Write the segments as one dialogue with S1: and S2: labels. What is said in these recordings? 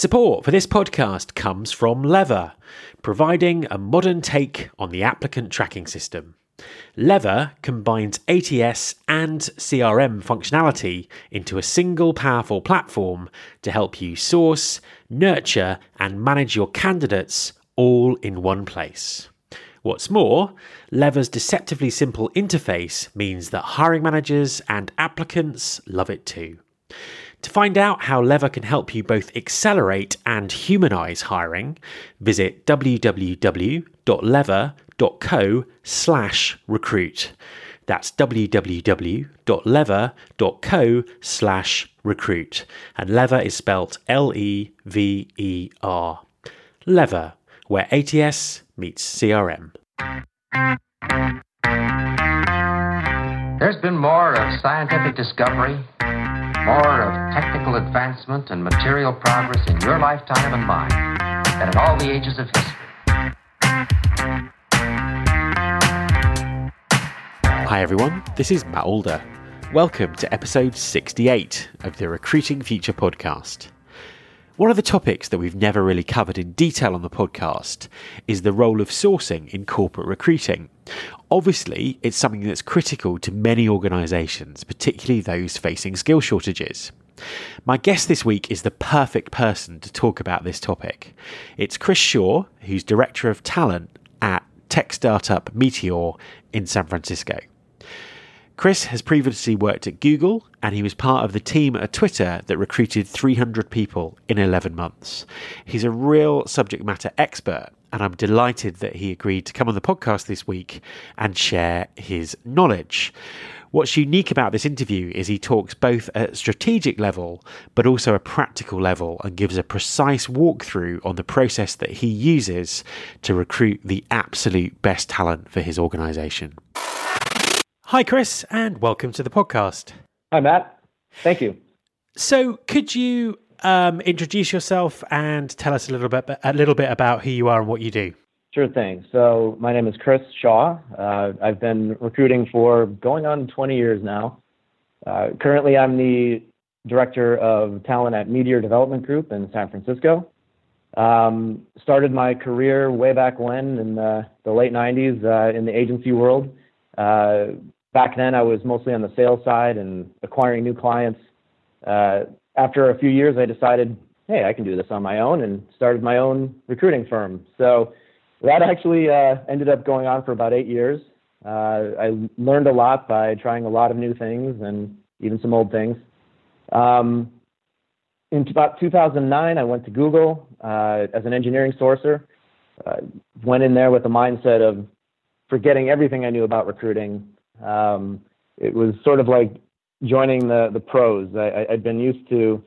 S1: Support for this podcast comes from Lever, providing a modern take on the applicant tracking system. Lever combines ATS and CRM functionality into a single powerful platform to help you source, nurture, and manage your candidates all in one place. What's more, Lever's deceptively simple interface means that hiring managers and applicants love it too. To find out how Lever can help you both accelerate and humanize hiring, visit www.lever.co slash recruit. That's www.lever.co slash recruit. And Lever is spelled L E V E R. Lever, where ATS meets CRM.
S2: There's been more of scientific discovery more of technical advancement and material progress in your lifetime and mine than in all the ages of history.
S1: Hi everyone, this is Matt Alder. Welcome to episode 68 of the Recruiting Future podcast. One of the topics that we've never really covered in detail on the podcast is the role of sourcing in corporate recruiting. Obviously, it's something that's critical to many organisations, particularly those facing skill shortages. My guest this week is the perfect person to talk about this topic. It's Chris Shaw, who's Director of Talent at tech startup Meteor in San Francisco. Chris has previously worked at Google and he was part of the team at Twitter that recruited 300 people in 11 months. He's a real subject matter expert and I'm delighted that he agreed to come on the podcast this week and share his knowledge. What's unique about this interview is he talks both at strategic level but also a practical level and gives a precise walkthrough on the process that he uses to recruit the absolute best talent for his organization. Hi, Chris, and welcome to the podcast.
S3: Hi, Matt. Thank you.
S1: So, could you um, introduce yourself and tell us a little bit a little bit about who you are and what you do?
S3: Sure thing. So, my name is Chris Shaw. Uh, I've been recruiting for going on 20 years now. Uh, currently, I'm the director of talent at Meteor Development Group in San Francisco. Um, started my career way back when in the, the late 90s uh, in the agency world. Uh, back then I was mostly on the sales side and acquiring new clients. Uh, after a few years, I decided, hey, I can do this on my own and started my own recruiting firm. So that actually uh, ended up going on for about eight years. Uh, I learned a lot by trying a lot of new things and even some old things. Um, in about 2009, I went to Google uh, as an engineering sourcer. Uh, went in there with the mindset of forgetting everything I knew about recruiting um, it was sort of like joining the the pros. I, had been used to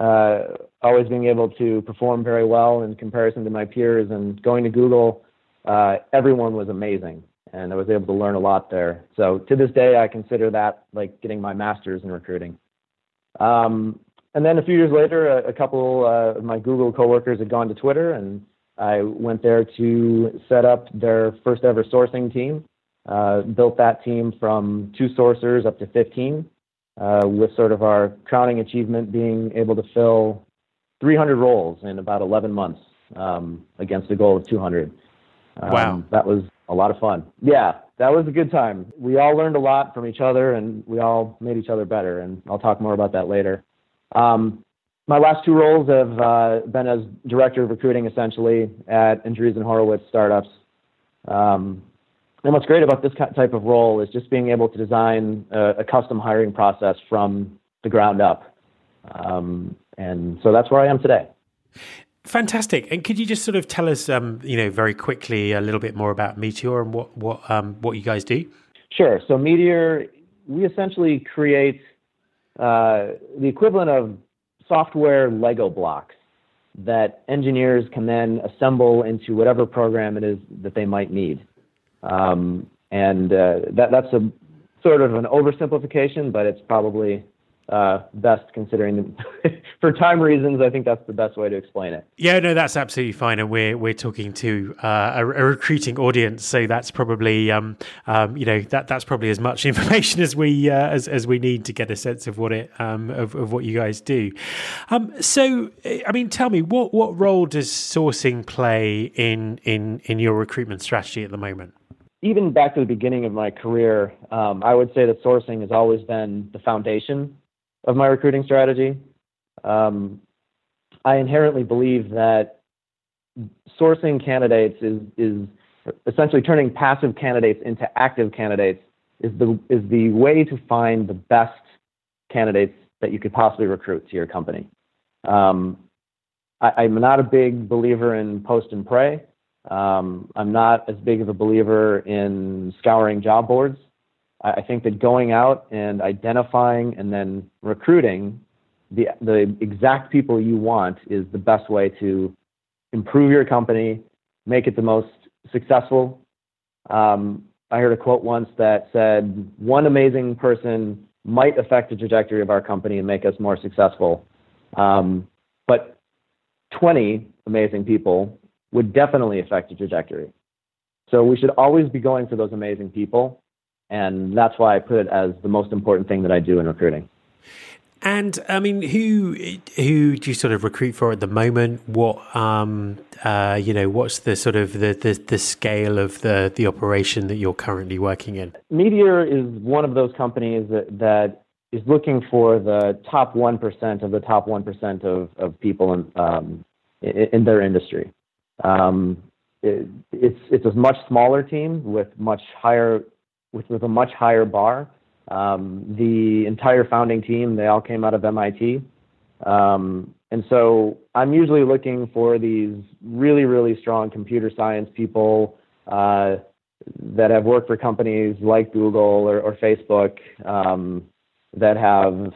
S3: uh, always being able to perform very well in comparison to my peers, and going to Google, uh, everyone was amazing, and I was able to learn a lot there. So to this day, I consider that like getting my master's in recruiting. Um, and then a few years later, a, a couple uh, of my Google coworkers had gone to Twitter, and I went there to set up their first ever sourcing team. Uh, built that team from two sourcers up to 15, uh, with sort of our crowning achievement being able to fill 300 roles in about 11 months um, against a goal of 200.
S1: Um, wow.
S3: That was a lot of fun. Yeah, that was a good time. We all learned a lot from each other and we all made each other better. And I'll talk more about that later. Um, my last two roles have uh, been as director of recruiting essentially at Andreessen Horowitz startups. Um, and what's great about this type of role is just being able to design a, a custom hiring process from the ground up. Um, and so that's where I am today.
S1: Fantastic. And could you just sort of tell us, um, you know, very quickly a little bit more about Meteor and what what um, what you guys do?
S3: Sure. So Meteor, we essentially create uh, the equivalent of software Lego blocks that engineers can then assemble into whatever program it is that they might need. Um, and uh, that, that's a sort of an oversimplification, but it's probably uh, best considering the, for time reasons. I think that's the best way to explain it.
S1: Yeah, no, that's absolutely fine, and we're we're talking to uh, a, a, recruiting audience, so that's probably um, um, you know that that's probably as much information as we uh, as as we need to get a sense of what it um, of, of what you guys do. Um, so, I mean, tell me what what role does sourcing play in in in your recruitment strategy at the moment?
S3: Even back to the beginning of my career, um, I would say that sourcing has always been the foundation of my recruiting strategy. Um, I inherently believe that sourcing candidates is is essentially turning passive candidates into active candidates is the is the way to find the best candidates that you could possibly recruit to your company. Um, I, am not a big believer in post and pray. Um, I'm not as big of a believer in scouring job boards. I think that going out and identifying and then recruiting the the exact people you want is the best way to improve your company, make it the most successful. Um, I heard a quote once that said, "One amazing person might affect the trajectory of our company and make us more successful, um, but 20 amazing people would definitely affect the trajectory." So we should always be going for those amazing people and that's why I put it as the most important thing that I do in recruiting.
S1: And I mean, who who do you sort of recruit for at the moment? What um, uh, you know, what's the sort of the, the, the scale of the the operation that you're currently working in?
S3: Meteor is one of those companies that that is looking for the top one percent of the top one percent of of people in um, in, in their industry. Um, it, it's it's a much smaller team with much higher which was a much higher bar. Um, the entire founding team, they all came out of MIT. Um, and so I'm usually looking for these really, really strong computer science people uh, that have worked for companies like Google or, or Facebook um, that have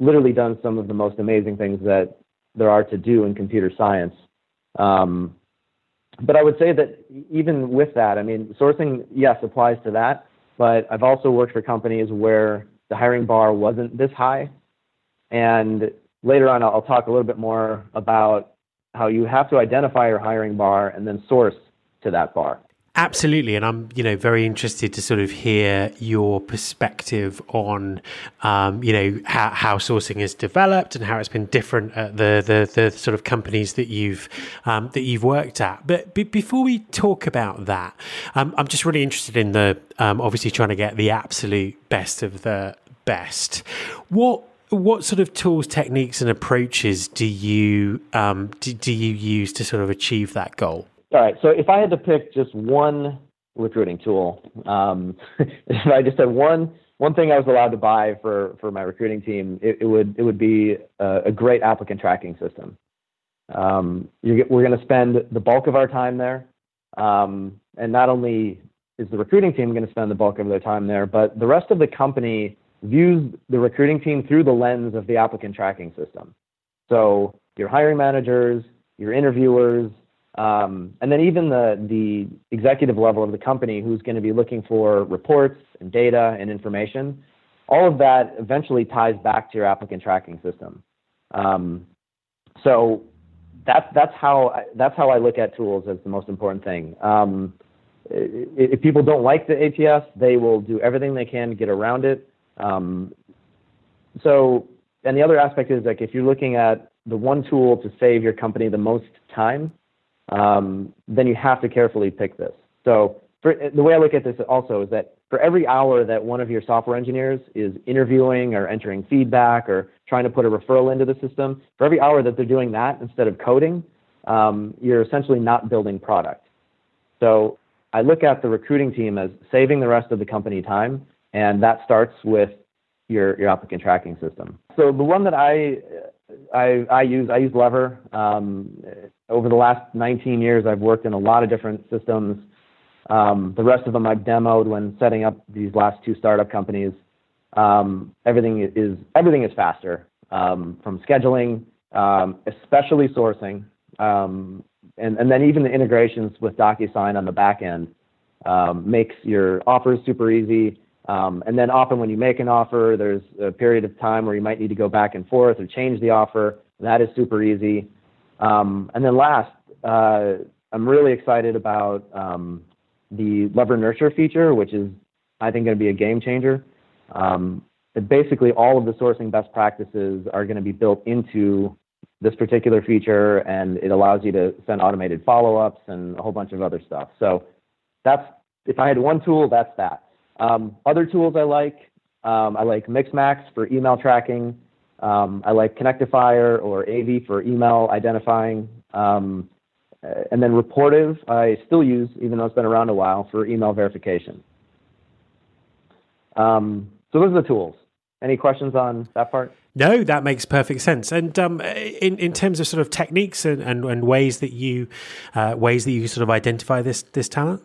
S3: literally done some of the most amazing things that there are to do in computer science. Um, but I would say that even with that, I mean, sourcing, yes, applies to that but I've also worked for companies where the hiring bar wasn't this high. And later on, I'll talk a little bit more about how you have to identify your hiring bar and then source to that bar.
S1: Absolutely, and I'm you know very interested to sort of hear your perspective on um, you know how, how sourcing has developed and how it's been different at the the, the sort of companies that you've um, that you've worked at. But b- before we talk about that, um, I'm just really interested in the um, obviously trying to get the absolute best of the best. What what sort of tools, techniques, and approaches do you um, do, do you use to sort of achieve that goal?
S3: All right. So if I had to pick just one recruiting tool, um, if I just had one one thing I was allowed to buy for for my recruiting team, it, it would it would be a, a great applicant tracking system. Um, we're going to spend the bulk of our time there, um, and not only is the recruiting team going to spend the bulk of their time there, but the rest of the company views the recruiting team through the lens of the applicant tracking system. So your hiring managers, your interviewers, um, and then even the, the executive level of the company who's going to be looking for reports and data and information, all of that eventually ties back to your applicant tracking system. Um, so that's, that's, how I, that's how I look at tools as the most important thing. Um, if people don't like the ATS, they will do everything they can to get around it. Um, so, and the other aspect is like if you're looking at the one tool to save your company the most time, um, then you have to carefully pick this. So for, the way I look at this also is that for every hour that one of your software engineers is interviewing or entering feedback or trying to put a referral into the system, for every hour that they're doing that instead of coding, um, you're essentially not building product. So I look at the recruiting team as saving the rest of the company time, and that starts with your, your applicant tracking system. So the one that I I, I use I use Lever. Um, over the last 19 years, I've worked in a lot of different systems. Um, the rest of them I've demoed when setting up these last two startup companies. Um, everything is everything is faster um, from scheduling, um, especially sourcing, um, and and then even the integrations with DocuSign on the back end makes your offers super easy. Um, and then often when you make an offer, there's a period of time where you might need to go back and forth or change the offer. That is super easy. Um, and then last, uh, I'm really excited about um, the Lever Nurture feature, which is, I think, going to be a game changer. Um, basically, all of the sourcing best practices are going to be built into this particular feature, and it allows you to send automated follow-ups and a whole bunch of other stuff. So that's if I had one tool, that's that. Um, other tools I like, um, I like Mixmax for email tracking. Um, I like Connectifier or AV for email identifying. Um, and then Rapportive, I still use, even though it's been around a while, for email verification. Um, so those are the tools. Any questions on that part?
S1: No, that makes perfect sense. And um, in in terms of sort of techniques and, and, and ways that you uh, ways that you sort of identify this this talent.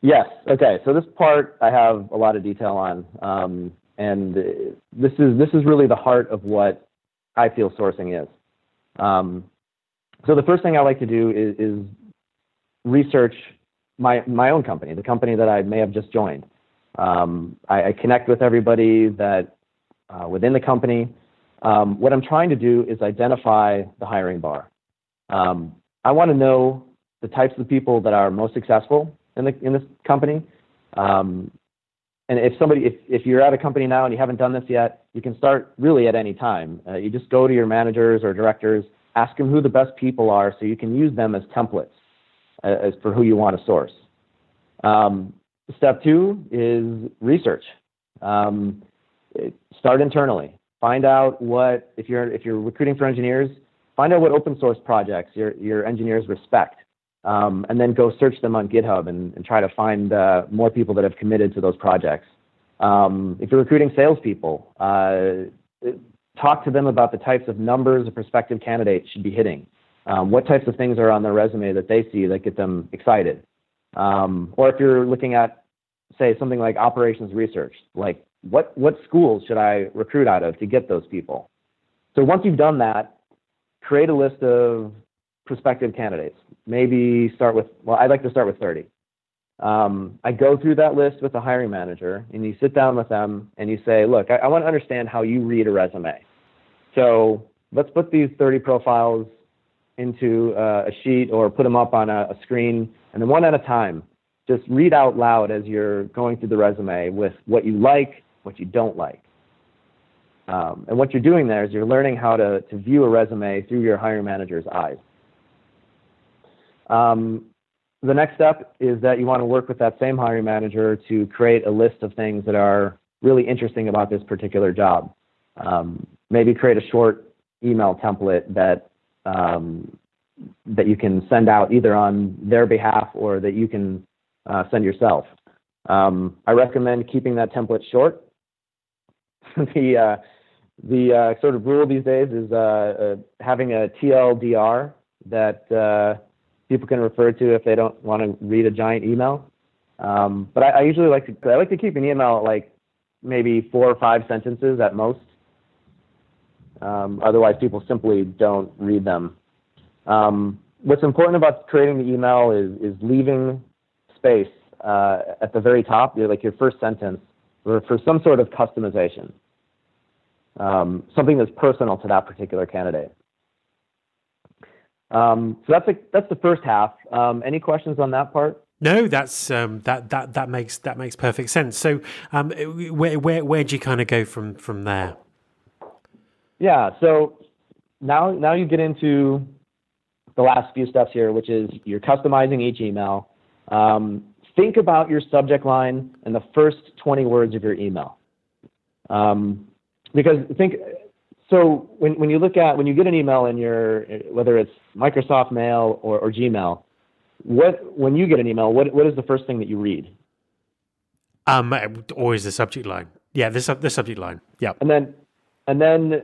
S3: Yes. Okay. So this part I have a lot of detail on, um, and this is this is really the heart of what I feel sourcing is. Um, so the first thing I like to do is, is, research my my own company, the company that I may have just joined. Um, I, I, connect with everybody that uh, within the company. Um, what I'm trying to do is identify the hiring bar. Um, I want to know the types of people that are most successful in the in this company. Um, and if somebody, if, if you're at a company now and you haven't done this yet, you can start really at any time. Uh, you just go to your managers or directors, ask them who the best people are, so you can use them as templates uh, as for who you want to source. Um, step two is research. Um, start internally. Find out what if you're if you're recruiting for engineers, find out what open source projects your your engineers respect um, and then go search them on GitHub and, and try to find uh, more people that have committed to those projects. Um, if you're recruiting salespeople, uh, talk to them about the types of numbers a prospective candidate should be hitting. Um, what types of things are on their resume that they see that get them excited? Um, or if you're looking at, say, something like operations research, like what, what schools should I recruit out of to get those people? So once you've done that, create a list of prospective candidates. Maybe start with, well, I'd like to start with 30. Um, I go through that list with the hiring manager, and you sit down with them and you say, look, I, I want to understand how you read a resume. So let's put these 30 profiles into uh, a sheet or put them up on a, a screen, and then one at a time, just read out loud as you're going through the resume with what you like, what you don't like. Um, and what you're doing there is you're learning how to, to view a resume through your hiring manager's eyes. Um, the next step is that you want to work with that same hiring manager to create a list of things that are really interesting about this particular job. Um, maybe create a short email template that um, that you can send out either on their behalf or that you can uh, send yourself. Um, I recommend keeping that template short. the uh, the uh, sort of rule these days is uh, uh, having a TLDR that uh, people can refer to if they don't want to read a giant email. Um, but I, I, usually like to I like to keep an email like maybe four or five sentences at most. Um, otherwise, people simply don't read them. Um, what's important about creating the email is is leaving space uh, at the very top, like your first sentence, for, for some sort of customization, um, something that's personal to that particular candidate. Um, so that's a, that's the first half. Um, any questions on that part?
S1: No, that's um, that that that makes that makes perfect sense. So, um, where where where do you kind of go from from there?
S3: Yeah. So now now you get into the last few steps here, which is you're customizing each email. Um, think about your subject line and the first 20 words of your email. Um, because think so when, when you look at when you get an email in your whether it's Microsoft Mail or, or Gmail, what when you get an email, what what is the first thing that you read?
S1: Um, always the subject line. Yeah, the the subject line. Yeah.
S3: And then and then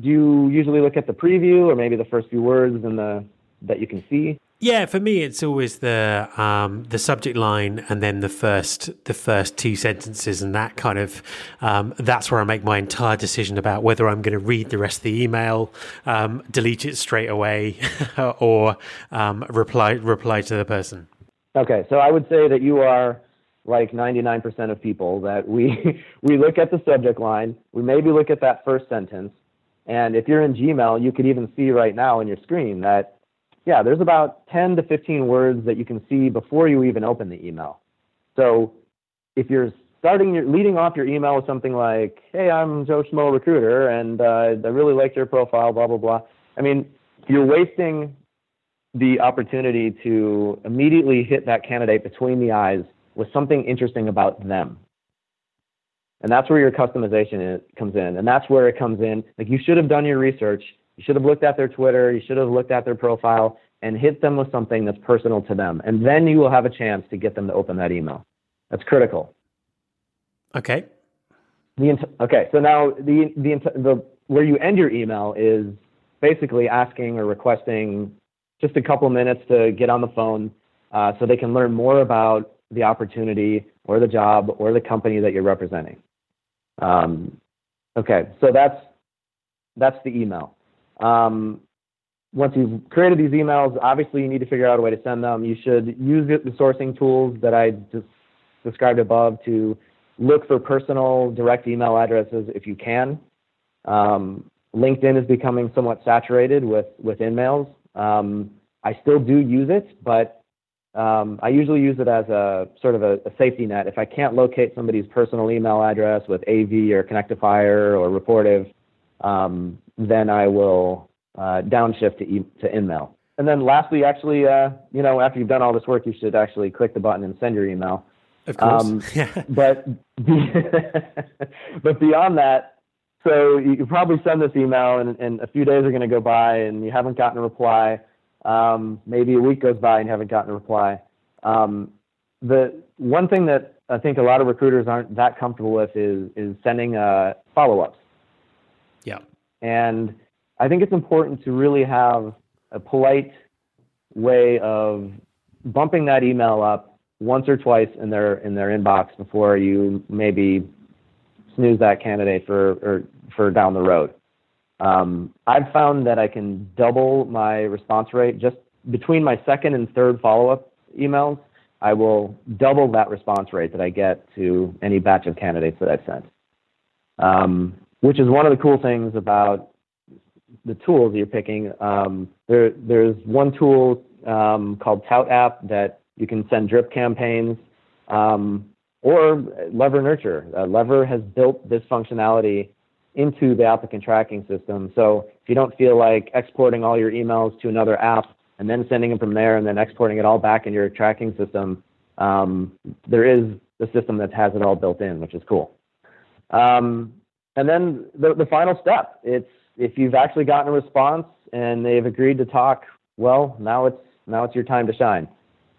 S3: do you usually look at the preview or maybe the first few words and the that you can see?
S1: Yeah, for me, it's always the um, the subject line and then the first the first two sentences, and that kind of um, that's where I make my entire decision about whether I'm going to read the rest of the email, um, delete it straight away, or um, reply reply to the person.
S3: Okay, so I would say that you are like 99% of people that we we look at the subject line, we maybe look at that first sentence, and if you're in Gmail, you could even see right now on your screen that yeah, there's about 10 to 15 words that you can see before you even open the email. So if you're starting your leading off your email with something like, "Hey, I'm Joe Schmo recruiter, and uh, I really liked your profile," blah blah blah. I mean, you're wasting the opportunity to immediately hit that candidate between the eyes with something interesting about them. And that's where your customization is, comes in. And that's where it comes in. Like you should have done your research. You should have looked at their Twitter. You should have looked at their profile and hit them with something that's personal to them. And then you will have a chance to get them to open that email. That's critical.
S1: Okay.
S3: The okay. So now the, the, the, where you end your email is basically asking or requesting just a couple minutes to get on the phone uh, so they can learn more about the opportunity or the job or the company that you're representing. Um, okay, so that's that's the email. Um, once you've created these emails, obviously you need to figure out a way to send them. You should use the sourcing tools that I just described above to look for personal direct email addresses if you can. Um, LinkedIn is becoming somewhat saturated with with InMails. Um, I still do use it, but um, I usually use it as a sort of a, a, safety net. If I can't locate somebody's personal email address with AV or Connectifier or Rapportive, um, then I will uh, downshift to, e- to InMail. And then lastly, actually, uh, you know, after you've done all this work, you should actually click the button and send your email.
S1: Of course. Um,
S3: yeah. But but beyond that, so you probably send this email, and, and a few days are going to go by, and you haven't gotten a reply. Um, maybe a week goes by and you haven't gotten a reply. Um, the one thing that I think a lot of recruiters aren't that comfortable with is is sending uh, follow-ups. And I think it's important to really have a polite way of bumping that email up once or twice in their in their inbox before you maybe snooze that candidate for or for down the road. Um, I've found that I can double my response rate just between my second and third follow-up emails. I will double that response rate that I get to any batch of candidates that I've sent. Um, which is one of the cool things about the tools you're picking. Um, there, there's one tool um, called Tout App that you can send drip campaigns, um, or Lever Nurture. Uh, Lever has built this functionality into the applicant tracking system. So if you don't feel like exporting all your emails to another app and then sending them from there and then exporting it all back in your tracking system, um, there is a system that has it all built in, which is cool. Um, and then the, the final step, it's if you've actually gotten a response and they've agreed to talk, well, now it's now it's your time to shine.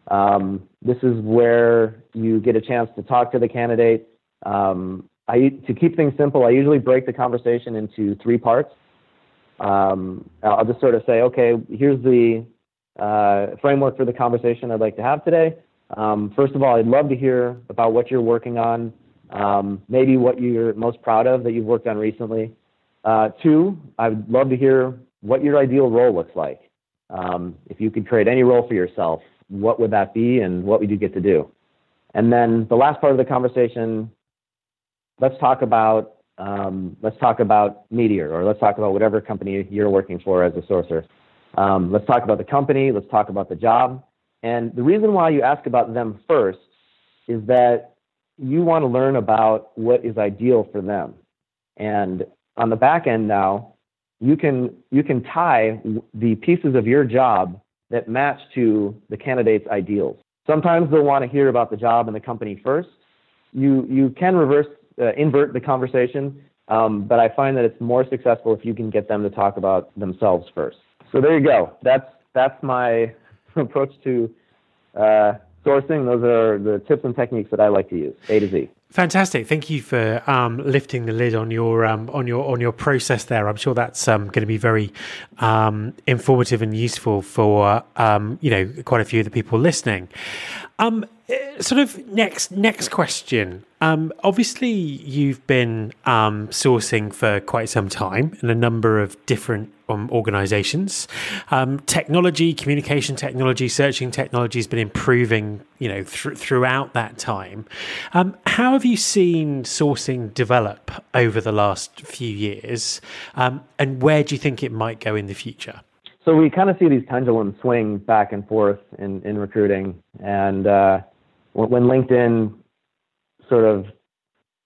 S3: Um, this is where you get a chance to talk to the candidate, um, I to keep things simple, I usually break the conversation into three parts. Um, I'll just sort of say, okay, here's the uh, framework for the conversation I'd like to have today. Um, first of all, I'd love to hear about what you're working on, um, maybe what you're most proud of that you've worked on recently. Uh, two, I'd love to hear what your ideal role looks like. Um, if you could create any role for yourself, what would that be and what would you get to do? And then the last part of the conversation let's talk about um, let's talk about Meteor or let's talk about whatever company you're working for as a sourcer. Um, let's talk about the company. Let's talk about the job. And the reason why you ask about them first is that you want to learn about what is ideal for them. And on the back end now, you can you can tie the pieces of your job that match to the candidate's ideals. Sometimes they'll want to hear about the job and the company first. You you can reverse uh, invert the conversation. Um, but I find that it's more successful if you can get them to talk about themselves first. So there you go. That's that's my approach to uh, sourcing. Those are the tips and techniques that I like to use, A to Z.
S1: Fantastic! Thank you for um, lifting the lid on your um, on your on your process there. I'm sure that's um, going to be very um, informative and useful for um, you know quite a few of the people listening. Um, eh, sort of next next question. obviously, you've been sourcing for quite some time in a number of different organizations. Technology, communication technology, searching technology has been improving, you know th- throughout that time. Um, how have you seen sourcing develop over the last few years, um, and where do you think it might go in the future?
S3: So we kind of see these pendulums swing back and forth in, in recruiting, and uh, when LinkedIn sort of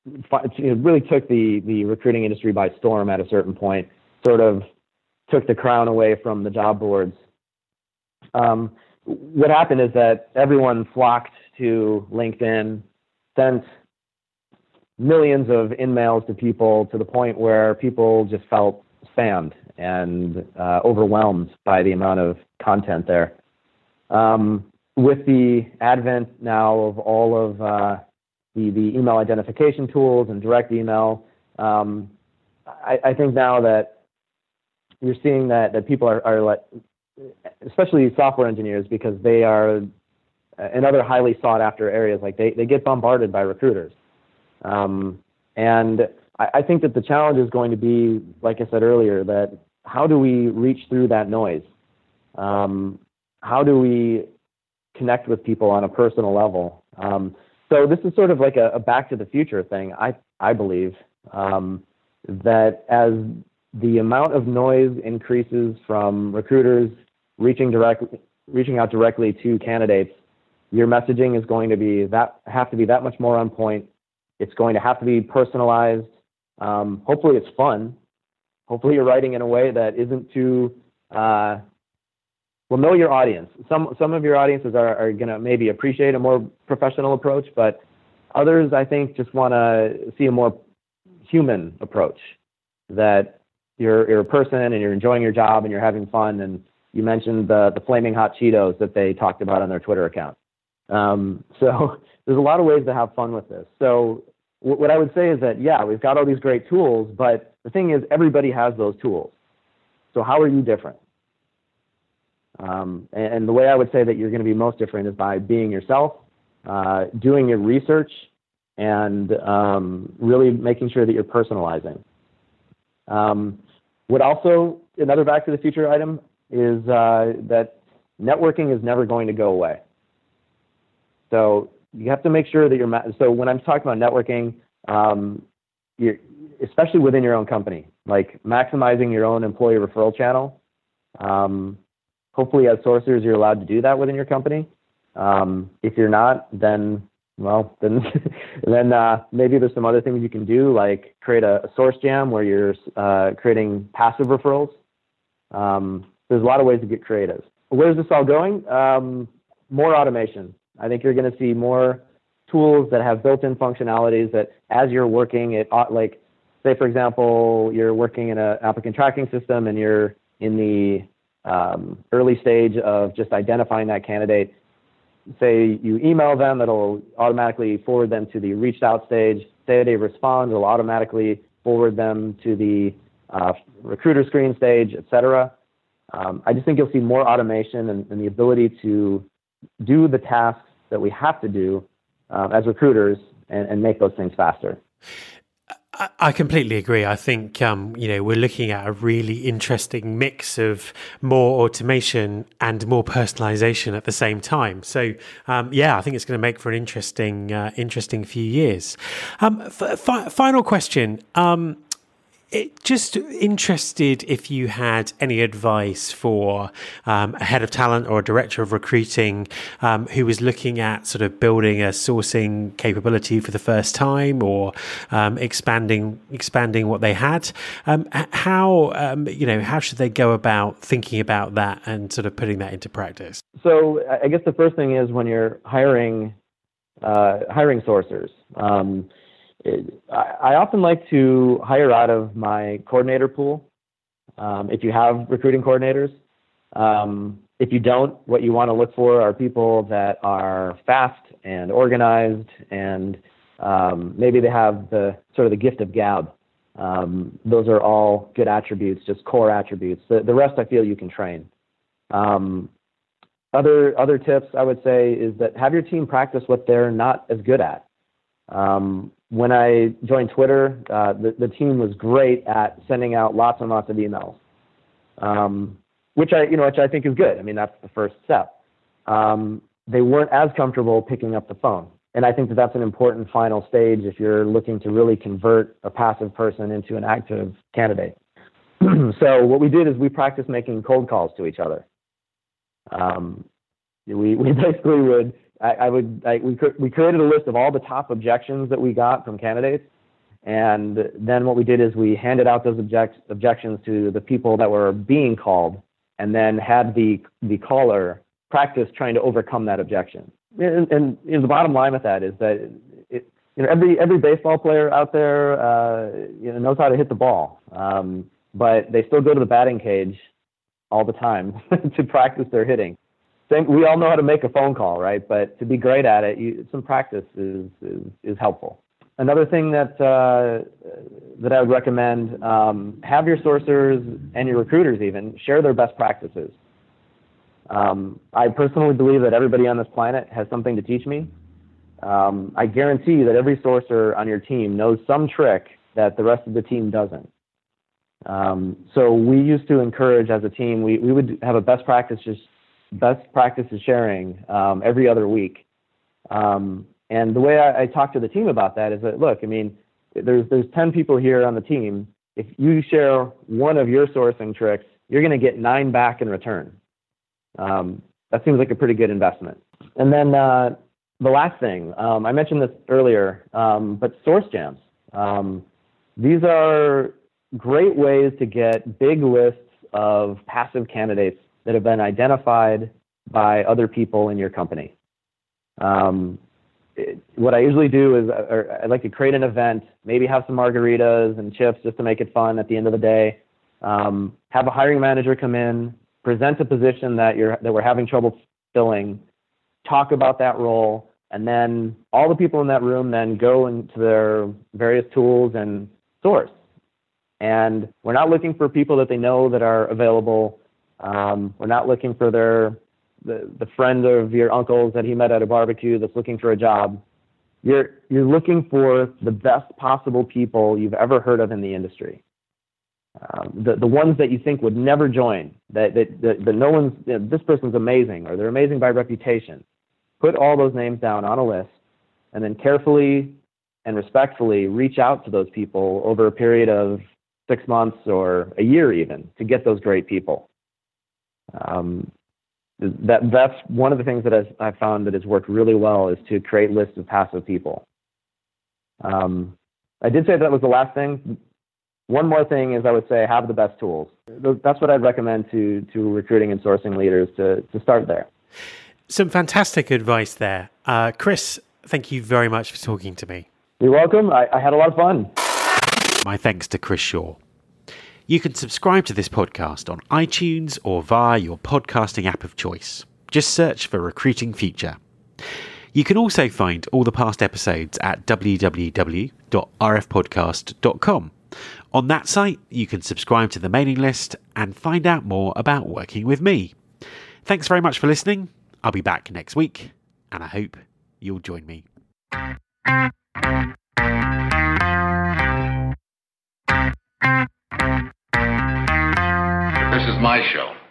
S3: it really took the the recruiting industry by storm at a certain point, sort of took the crown away from the job boards. Um, what happened is that everyone flocked to LinkedIn, sent millions of in-mails to people to the point where people just felt spammed and uh, overwhelmed by the amount of content there. Um, with the advent now of all of uh, the, the email identification tools and direct email, um, I, I, think now that you're seeing that, that people are, are like, especially software engineers, because they are in other highly sought after areas, like they, they get bombarded by recruiters. Um, and I, I think that the challenge is going to be, like I said earlier, that how do we reach through that noise? Um, how do we connect with people on a personal level? Um, so this is sort of like a, a, back to the future thing. I I believe um, that as the amount of noise increases from recruiters reaching direct reaching out directly to candidates, your messaging is going to be that have to be that much more on point. It's going to have to be personalized. Um, hopefully, it's fun. Hopefully, you're writing in a way that isn't too uh, well. Know your audience. Some some of your audiences are, are going to maybe appreciate a more professional approach, but others, I think, just want to see a more human approach. That you're you're a person and you're enjoying your job and you're having fun. And you mentioned the the flaming hot Cheetos that they talked about on their Twitter account. Um, so there's a lot of ways to have fun with this. So what I would say is that yeah, we've got all these great tools, but the thing is, everybody has those tools. So how are you different? Um, and, and, the way I would say that you're going to be most different is by being yourself, uh, doing your research, and um, really making sure that you're personalizing. Um, what also another Back to the Future item is uh, that networking is never going to go away. So you have to make sure that you're. So when I'm talking about networking, um, especially within your own company, like maximizing your own employee referral channel. Um, hopefully, as sourcers, you're allowed to do that within your company. Um, if you're not, then well, then then uh, maybe there's some other things you can do, like create a, a source jam where you're uh, creating passive referrals. Um, there's a lot of ways to get creative. Where's this all going? Um, more automation. I think you're going to see more tools that have built-in functionalities that as you're working, it ought like say for example you're working in an applicant tracking system and you're in the um, early stage of just identifying that candidate. Say you email them, it'll automatically forward them to the reached out stage. Say they respond, it'll automatically forward them to the uh, recruiter screen stage, etc. Um, I just think you'll see more automation and, and the ability to do the tasks that we have to do uh, as recruiters and, and make those things faster.
S1: I completely agree. I think um, you know we're looking at a really interesting mix of more automation and more personalization at the same time. So um, yeah, I think it's going to make for an interesting, uh, interesting few years. Um, f- final question: um, it, just interested if you had any advice for um, a head of talent or a director of recruiting um, who was looking at sort of building a sourcing capability for the first time or um, expanding expanding what they had. Um, how um, you know how should they go about thinking about that and sort of putting that into practice?
S3: So I guess the first thing is when you're hiring uh, hiring sourcers. Um, I often like to hire out of my coordinator pool. Um, if you have recruiting coordinators, um, if you don't, what you want to look for are people that are fast and organized, and um, maybe they have the sort of the gift of gab. Um, those are all good attributes, just core attributes. The, the rest I feel you can train. Um, other other tips I would say is that have your team practice what they're not as good at. Um, when I joined Twitter, uh, the, the team was great at sending out lots and lots of emails, um, which I, you know, which I think is good. I mean, that's the first step. Um, they weren't as comfortable picking up the phone. And I think that that's an important final stage if you're looking to really convert a passive person into an active candidate. so what we did is we practiced making cold calls to each other. Um, we, we basically would I, I would I, we we created a list of all the top objections that we got from candidates, and then what we did is we handed out those object, objections to the people that were being called, and then had the the caller practice trying to overcome that objection. And, and you know, the bottom line with that is that it, you know every every baseball player out there uh, you know knows how to hit the ball, um, but they still go to the batting cage all the time to practice their hitting we all know how to make a phone call, right? But to be great at it, you, some practice is, is, is helpful. Another thing that uh, that I would recommend: um, have your sourcers and your recruiters even share their best practices. Um, I personally believe that everybody on this planet has something to teach me. Um, I guarantee that every sourcer on your team knows some trick that the rest of the team doesn't. Um, so we used to encourage as a team, we, we would have a best practices best practices sharing um, every other week. Um, and the way I, I talk to the team about that is that look, I mean, there's there's 10 people here on the team. If you share one of your sourcing tricks, you're going to get nine back in return. Um, that seems like a pretty good investment. And then uh, the last thing, um, I mentioned this earlier, um, but source jams. Um, these are great ways to get big lists of passive candidates that have been identified by other people in your company. Um, it, what I usually do is I like to create an event, maybe have some margaritas and chips just to make it fun at the end of the day. Um, have a hiring manager come in, present a position that you're that we're having trouble filling, talk about that role, and then all the people in that room then go into their various tools and source. And we're not looking for people that they know that are available um, we're not looking for their the, the friend of your uncle's that he met at a barbecue that's looking for a job. You're you're looking for the best possible people you've ever heard of in the industry. Um, the the ones that you think would never join, that that that, that no one's you know, this person's amazing or they're amazing by reputation. Put all those names down on a list, and then carefully and respectfully reach out to those people over a period of six months or a year even to get those great people. Um, that that's one of the things that I've, I've, found that has worked really well is to create lists of passive people. Um, I did say that was the last thing. One more thing is I would say have the best tools. That's what I'd recommend to to recruiting and sourcing leaders to to start there.
S1: Some fantastic advice there, uh, Chris. Thank you very much for talking to me.
S3: You're welcome. I, I had a lot of fun.
S1: My thanks to Chris Shaw. You can subscribe to this podcast on iTunes or via your podcasting app of choice. Just search for Recruiting Future. You can also find all the past episodes at www.rfpodcast.com. On that site, you can subscribe to the mailing list and find out more about working with me. Thanks very much for listening. I'll be back next week, and I hope you'll join me.
S4: Is my show.